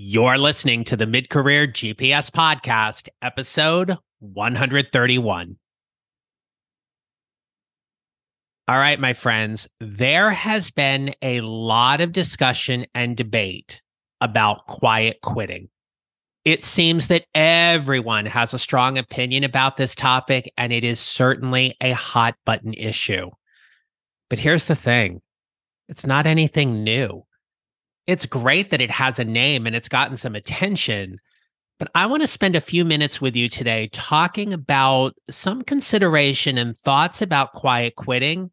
You're listening to the Mid Career GPS Podcast, episode 131. All right, my friends, there has been a lot of discussion and debate about quiet quitting. It seems that everyone has a strong opinion about this topic, and it is certainly a hot button issue. But here's the thing it's not anything new it's great that it has a name and it's gotten some attention. But I want to spend a few minutes with you today talking about some consideration and thoughts about quiet quitting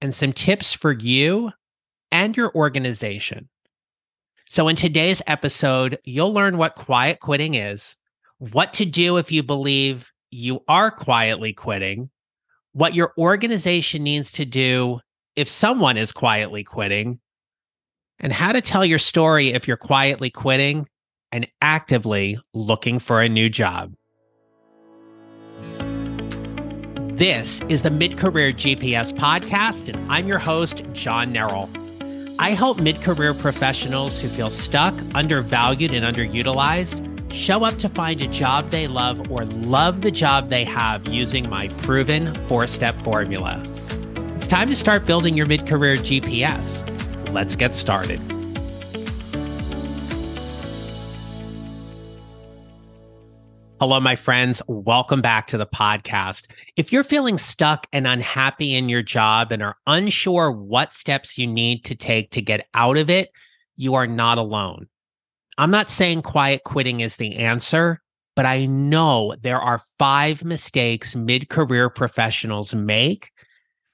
and some tips for you and your organization. So, in today's episode, you'll learn what quiet quitting is, what to do if you believe you are quietly quitting, what your organization needs to do if someone is quietly quitting, and how to tell your story if you're quietly quitting and actively looking for a new job. This is the Mid Career GPS podcast, and I'm your host, John Neral. I help mid career professionals who feel stuck, undervalued, and underutilized show up to find a job they love or love the job they have using my proven four step formula. It's time to start building your mid career GPS let's get started. Hello, my friends. Welcome back to the podcast. If you're feeling stuck and unhappy in your job and are unsure what steps you need to take to get out of it, you are not alone. I'm not saying quiet quitting is the answer, but I know there are five mistakes mid career professionals make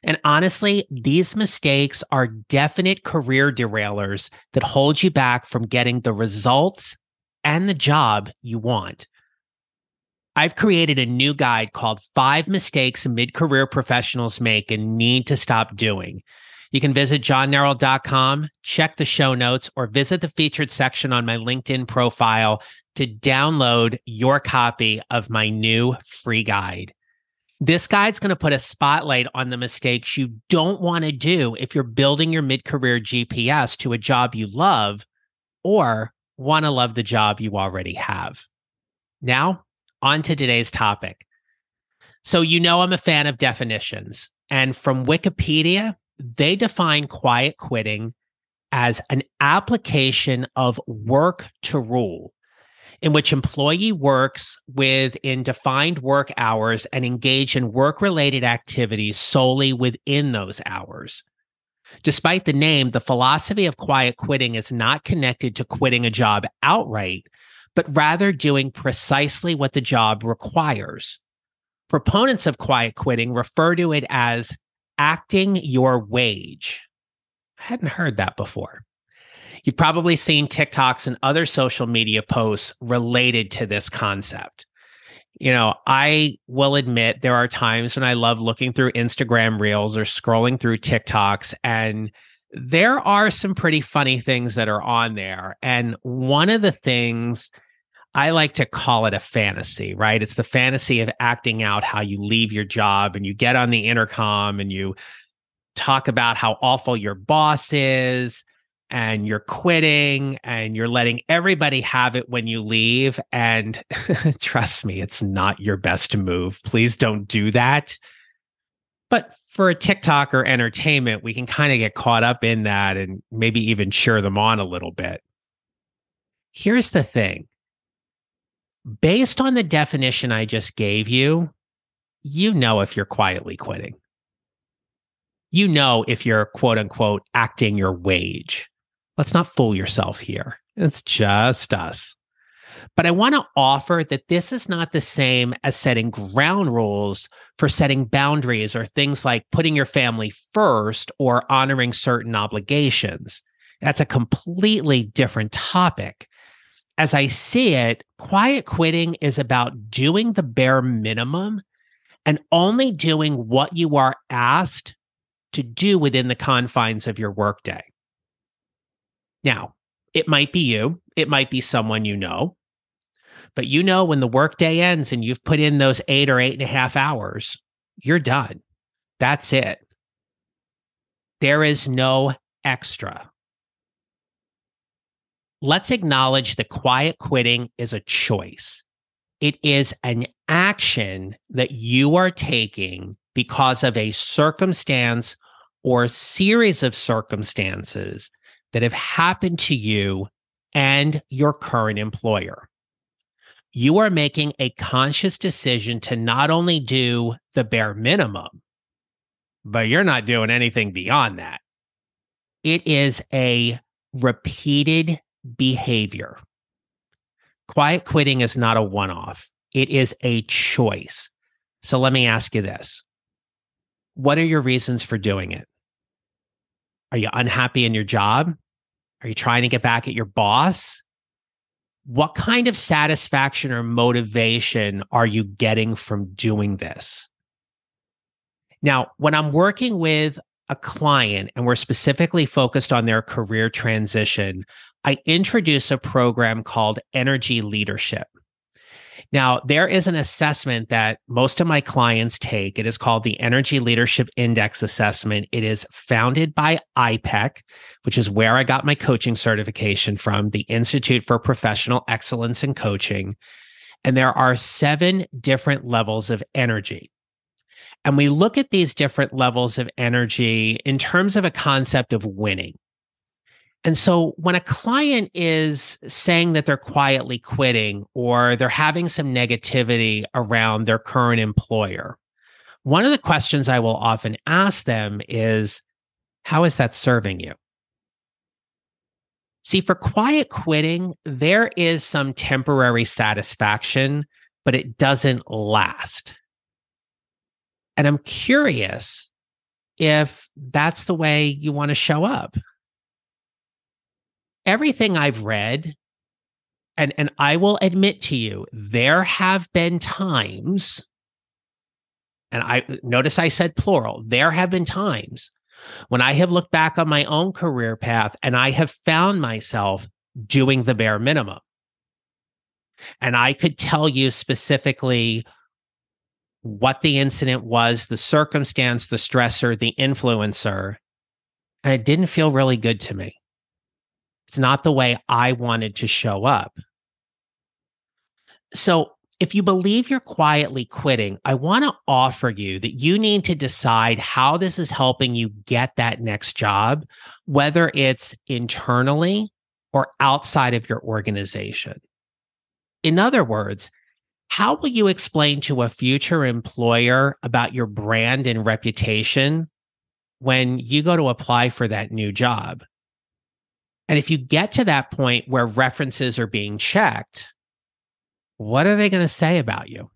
and honestly, these mistakes are definite career derailers that hold you back from getting the results and the job you want. I've created a new guide called Five Mistakes Mid Career Professionals Make and Need to Stop Doing. You can visit johnneral.com, check the show notes, or visit the featured section on my LinkedIn profile to download your copy of my new free guide. This guide's going to put a spotlight on the mistakes you don't want to do if you're building your mid career GPS to a job you love or want to love the job you already have. Now, on to today's topic. So, you know, I'm a fan of definitions. And from Wikipedia, they define quiet quitting as an application of work to rule in which employee works within defined work hours and engage in work related activities solely within those hours. Despite the name, the philosophy of quiet quitting is not connected to quitting a job outright, but rather doing precisely what the job requires. Proponents of quiet quitting refer to it as acting your wage. I hadn't heard that before. You've probably seen TikToks and other social media posts related to this concept. You know, I will admit there are times when I love looking through Instagram reels or scrolling through TikToks, and there are some pretty funny things that are on there. And one of the things I like to call it a fantasy, right? It's the fantasy of acting out how you leave your job and you get on the intercom and you talk about how awful your boss is and you're quitting and you're letting everybody have it when you leave. And trust me, it's not your best move. Please don't do that. But for a TikTok or entertainment, we can kind of get caught up in that and maybe even cheer them on a little bit. Here's the thing based on the definition I just gave you, you know if you're quietly quitting. You know if you're quote unquote acting your wage. Let's not fool yourself here. It's just us. But I want to offer that this is not the same as setting ground rules for setting boundaries or things like putting your family first or honoring certain obligations. That's a completely different topic. As I see it, quiet quitting is about doing the bare minimum and only doing what you are asked to do within the confines of your workday. Now, it might be you, it might be someone you know, but you know when the workday ends and you've put in those eight or eight and a half hours, you're done. That's it. There is no extra. let's acknowledge that quiet quitting is a choice. It is an action that you are taking because of a circumstance or a series of circumstances that have happened to you and your current employer. You are making a conscious decision to not only do the bare minimum, but you're not doing anything beyond that. It is a repeated behavior. Quiet quitting is not a one off, it is a choice. So let me ask you this What are your reasons for doing it? Are you unhappy in your job? Are you trying to get back at your boss? What kind of satisfaction or motivation are you getting from doing this? Now, when I'm working with a client and we're specifically focused on their career transition, I introduce a program called Energy Leadership. Now, there is an assessment that most of my clients take. It is called the Energy Leadership Index Assessment. It is founded by IPEC, which is where I got my coaching certification from, the Institute for Professional Excellence in Coaching. And there are seven different levels of energy. And we look at these different levels of energy in terms of a concept of winning. And so when a client is saying that they're quietly quitting or they're having some negativity around their current employer, one of the questions I will often ask them is, how is that serving you? See, for quiet quitting, there is some temporary satisfaction, but it doesn't last. And I'm curious if that's the way you want to show up. Everything I've read, and, and I will admit to you, there have been times, and I notice I said plural, there have been times when I have looked back on my own career path and I have found myself doing the bare minimum. And I could tell you specifically what the incident was, the circumstance, the stressor, the influencer. And it didn't feel really good to me. It's not the way I wanted to show up. So, if you believe you're quietly quitting, I want to offer you that you need to decide how this is helping you get that next job, whether it's internally or outside of your organization. In other words, how will you explain to a future employer about your brand and reputation when you go to apply for that new job? And if you get to that point where references are being checked, what are they going to say about you?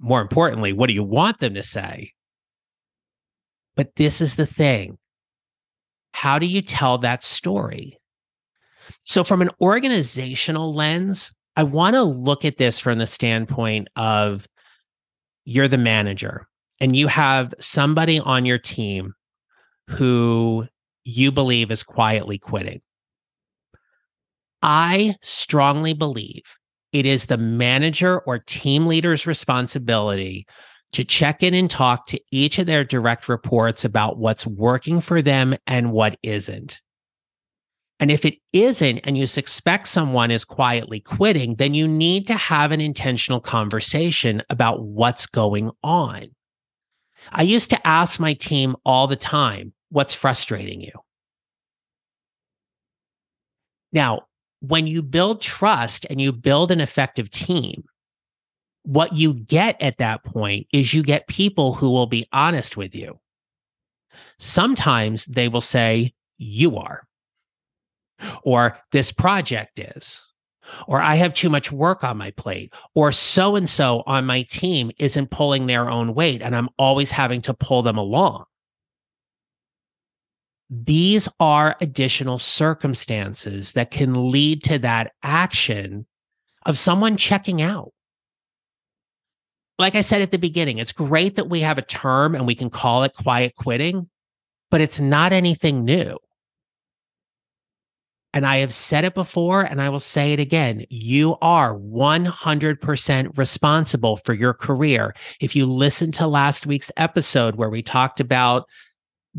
More importantly, what do you want them to say? But this is the thing. How do you tell that story? So, from an organizational lens, I want to look at this from the standpoint of you're the manager and you have somebody on your team who you believe is quietly quitting. I strongly believe it is the manager or team leader's responsibility to check in and talk to each of their direct reports about what's working for them and what isn't. And if it isn't, and you suspect someone is quietly quitting, then you need to have an intentional conversation about what's going on. I used to ask my team all the time, what's frustrating you? Now, when you build trust and you build an effective team, what you get at that point is you get people who will be honest with you. Sometimes they will say, You are or this project is, or I have too much work on my plate, or so and so on my team isn't pulling their own weight and I'm always having to pull them along. These are additional circumstances that can lead to that action of someone checking out. Like I said at the beginning, it's great that we have a term and we can call it quiet quitting, but it's not anything new. And I have said it before and I will say it again. You are 100% responsible for your career. If you listen to last week's episode where we talked about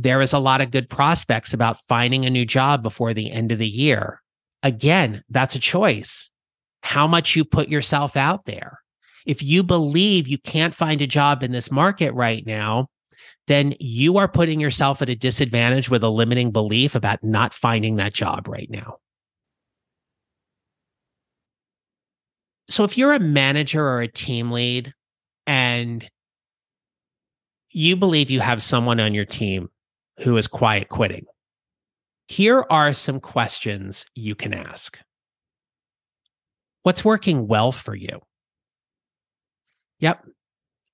there is a lot of good prospects about finding a new job before the end of the year. Again, that's a choice. How much you put yourself out there. If you believe you can't find a job in this market right now, then you are putting yourself at a disadvantage with a limiting belief about not finding that job right now. So if you're a manager or a team lead and you believe you have someone on your team who is quiet quitting, here are some questions you can ask. What's working well for you? Yep.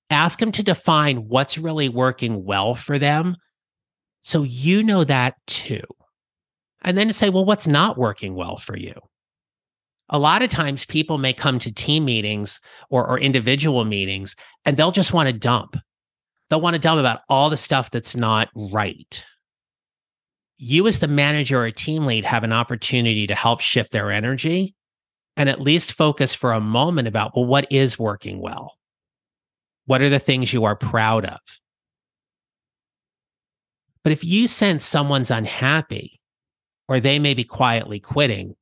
Ask them to define what's really working well for them so you know that too. And then to say, well, what's not working well for you? A lot of times people may come to team meetings or, or individual meetings and they'll just want to dump. They'll want to dump about all the stuff that's not right. You as the manager or team lead have an opportunity to help shift their energy and at least focus for a moment about well what is working well? What are the things you are proud of? But if you sense someone's unhappy or they may be quietly quitting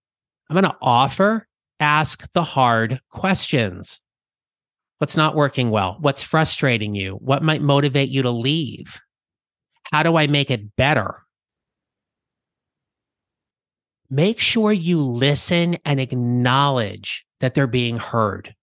i'm going to offer ask the hard questions what's not working well what's frustrating you what might motivate you to leave how do i make it better make sure you listen and acknowledge that they're being heard.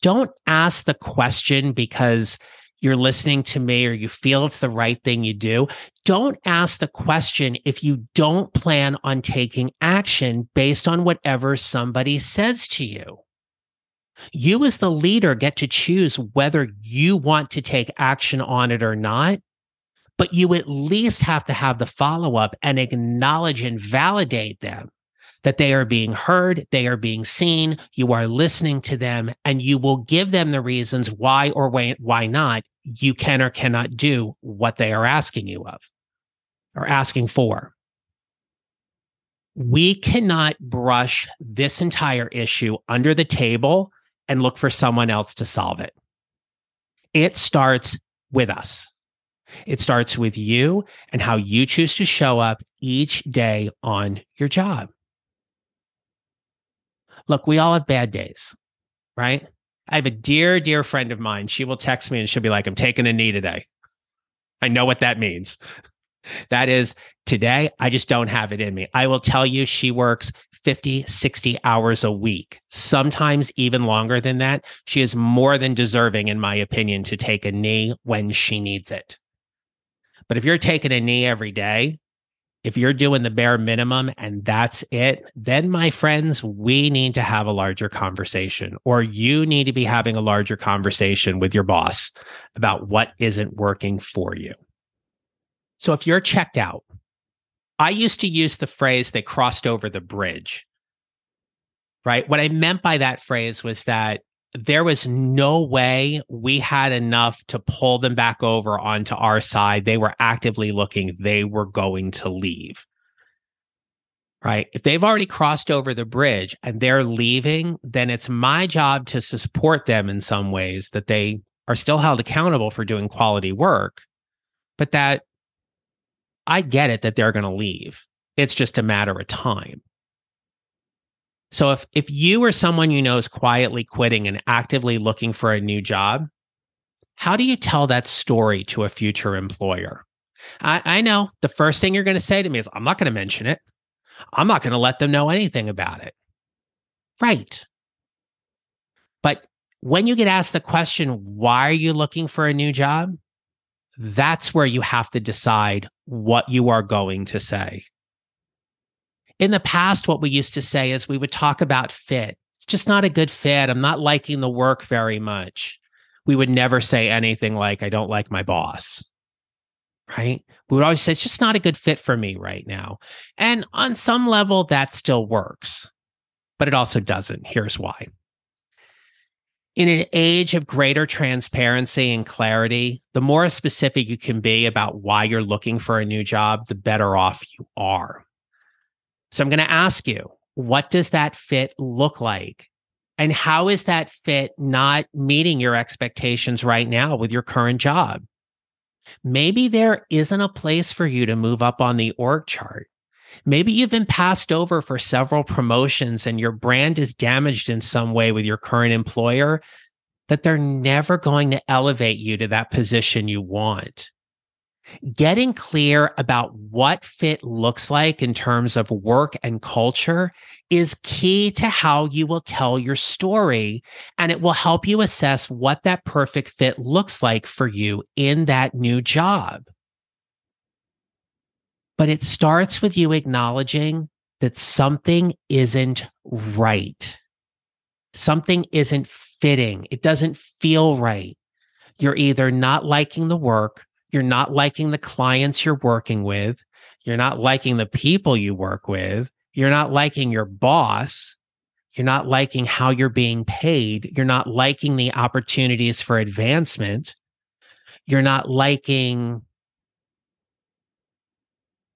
Don't ask the question because you're listening to me or you feel it's the right thing you do. Don't ask the question if you don't plan on taking action based on whatever somebody says to you. You, as the leader, get to choose whether you want to take action on it or not but you at least have to have the follow up and acknowledge and validate them that they are being heard, they are being seen, you are listening to them, and you will give them the reasons why or why not you can or cannot do what they are asking you of or asking for. We cannot brush this entire issue under the table and look for someone else to solve it. It starts with us. It starts with you and how you choose to show up each day on your job. Look, we all have bad days, right? I have a dear, dear friend of mine. She will text me and she'll be like, I'm taking a knee today. I know what that means. That is today, I just don't have it in me. I will tell you, she works 50, 60 hours a week, sometimes even longer than that. She is more than deserving, in my opinion, to take a knee when she needs it. But if you're taking a knee every day, if you're doing the bare minimum and that's it, then my friends, we need to have a larger conversation, or you need to be having a larger conversation with your boss about what isn't working for you. So if you're checked out, I used to use the phrase they crossed over the bridge. Right. What I meant by that phrase was that there was no way we had enough to pull them back over onto our side. They were actively looking, they were going to leave. Right. If they've already crossed over the bridge and they're leaving, then it's my job to support them in some ways that they are still held accountable for doing quality work, but that I get it that they're going to leave. It's just a matter of time. So if if you or someone you know is quietly quitting and actively looking for a new job, how do you tell that story to a future employer? I, I know the first thing you're going to say to me is, I'm not going to mention it. I'm not going to let them know anything about it. Right. But when you get asked the question, why are you looking for a new job? That's where you have to decide what you are going to say in the past, what we used to say is we would talk about fit. It's just not a good fit. I'm not liking the work very much. We would never say anything like, I don't like my boss. Right. We would always say, it's just not a good fit for me right now. And on some level, that still works, but it also doesn't. Here's why. In an age of greater transparency and clarity, the more specific you can be about why you're looking for a new job, the better off you are. So I'm going to ask you, what does that fit look like? And how is that fit not meeting your expectations right now with your current job? Maybe there isn't a place for you to move up on the org chart. Maybe you've been passed over for several promotions and your brand is damaged in some way with your current employer that they're never going to elevate you to that position you want. Getting clear about what fit looks like in terms of work and culture is key to how you will tell your story. And it will help you assess what that perfect fit looks like for you in that new job. But it starts with you acknowledging that something isn't right. Something isn't fitting. It doesn't feel right. You're either not liking the work, you're not liking the clients you're working with, you're not liking the people you work with, you're not liking your boss, you're not liking how you're being paid, you're not liking the opportunities for advancement, you're not liking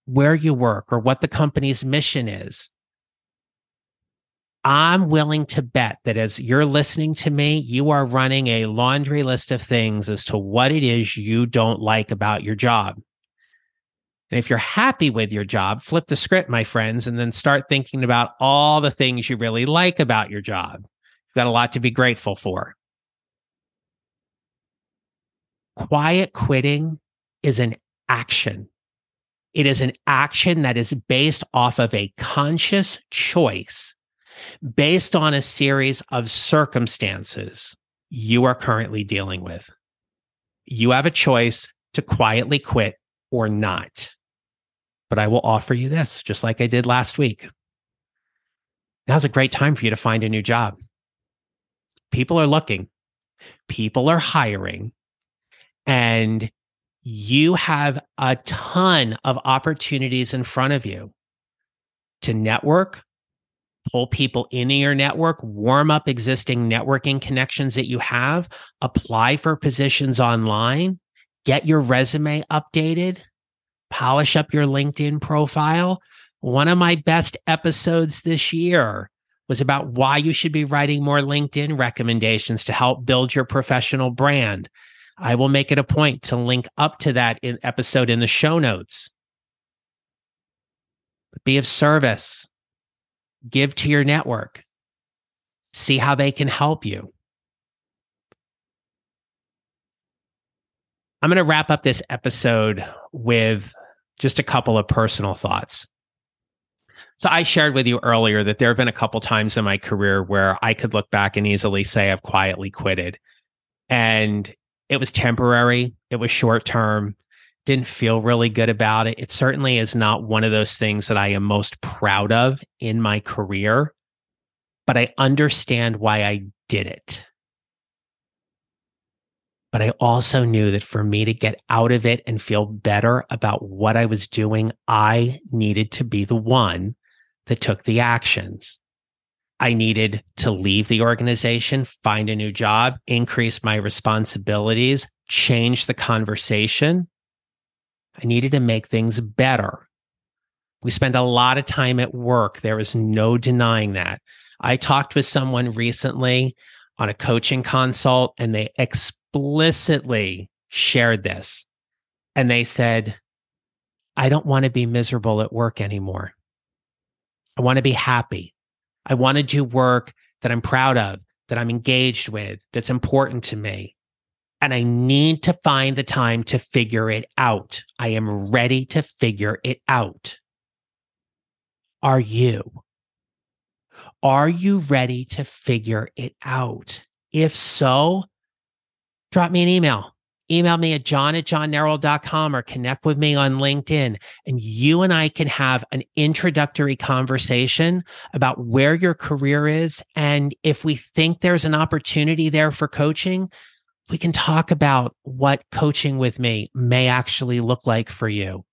where you work or what the company's mission is. I'm willing to bet that as you're listening to me, you are running a laundry list of things as to what it is you don't like about your job. And if you're happy with your job, flip the script, my friends, and then start thinking about all the things you really like about your job. You've got a lot to be grateful for. Quiet quitting is an action. It is an action that is based off of a conscious choice based on a series of circumstances you are currently dealing with. You have a choice to quietly quit or not. But I will offer you this, just like I did last week. Now's a great time for you to find a new job. People are looking, people are hiring, and you have a ton of opportunities in front of you to network, pull people into your network, warm up existing networking connections that you have, apply for positions online, get your resume updated, polish up your LinkedIn profile. One of my best episodes this year was about why you should be writing more LinkedIn recommendations to help build your professional brand. I will make it a point to link up to that in episode in the show notes. Be of service. Give to your network. See how they can help you. I'm going to wrap up this episode with just a couple of personal thoughts. So I shared with you earlier that there have been a couple times in my career where I could look back and easily say I've quietly quitted. And it was temporary, it was short term, didn't feel really good about it. It certainly is not one of those things that I am most proud of in my career, but I understand why I did it. But I also knew that for me to get out of it and feel better about what I was doing, I needed to be the one that took the actions. I needed to leave the organization, find a new job, increase my responsibilities, change the conversation. I needed to make things better. We spend a lot of time at work. There is no denying that. I talked with someone recently on a coaching consult and they explicitly shared this. And they said, I don't want to be miserable at work anymore. I want to be happy. I want to do work that I'm proud of, that I'm engaged with, that's important to me. And I need to find the time to figure it out. I am ready to figure it out. Are you? Are you ready to figure it out? If so, drop me an email email me at john at johnneral.com or connect with me on LinkedIn. And you and I can have an introductory conversation about where your career is. And if we think there's an opportunity there for coaching, we can talk about what coaching with me may actually look like for you.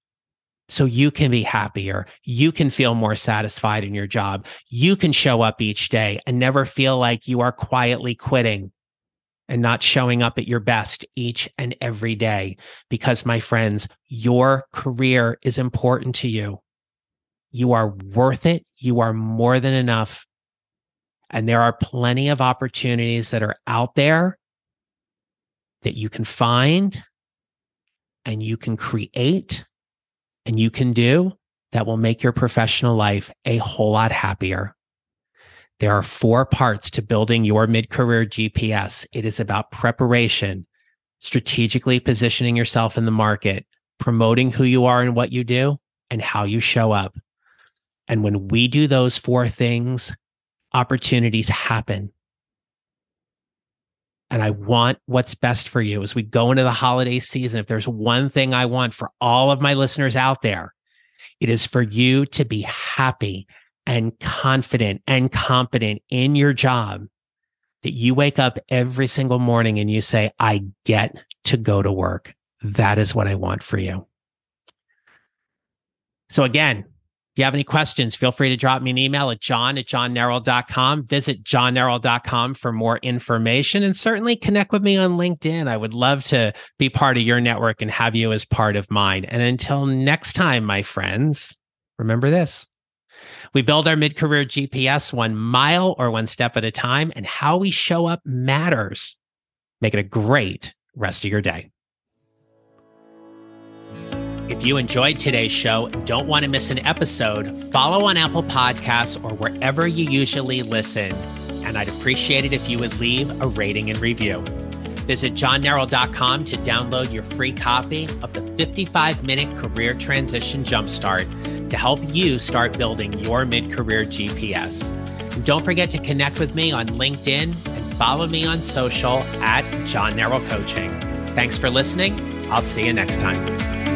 So you can be happier. You can feel more satisfied in your job. You can show up each day and never feel like you are quietly quitting and not showing up at your best each and every day. Because, my friends, your career is important to you. You are worth it. You are more than enough. And there are plenty of opportunities that are out there that you can find and you can create and you can do. that will make your professional life a whole lot happier. There are four parts to building your mid career GPS. It is about preparation, strategically positioning yourself in the market, promoting who you are and what you do, and how you show up. And when we do those four things, opportunities happen. And I want what's best for you as we go into the holiday season. If there's one thing I want for all of my listeners out there, it is for you to be happy and confident and competent in your job that you wake up every single morning and you say, I get to go to work. That is what I want for you. So again, if you have any questions, feel free to drop me an email at john at johnneral.com. Visit johnneral.com for more information and certainly connect with me on LinkedIn. I would love to be part of your network and have you as part of mine. And until next time, my friends, remember this. We build our mid career GPS one mile or one step at a time, and how we show up matters. Make it a great rest of your day. If you enjoyed today's show and don't want to miss an episode, follow on Apple Podcasts or wherever you usually listen. And I'd appreciate it if you would leave a rating and review. Visit johnneral.com to download your free copy of the 55 minute career transition jumpstart to help you start building your mid career GPS. And don't forget to connect with me on LinkedIn and follow me on social at John Neral Coaching. Thanks for listening. I'll see you next time.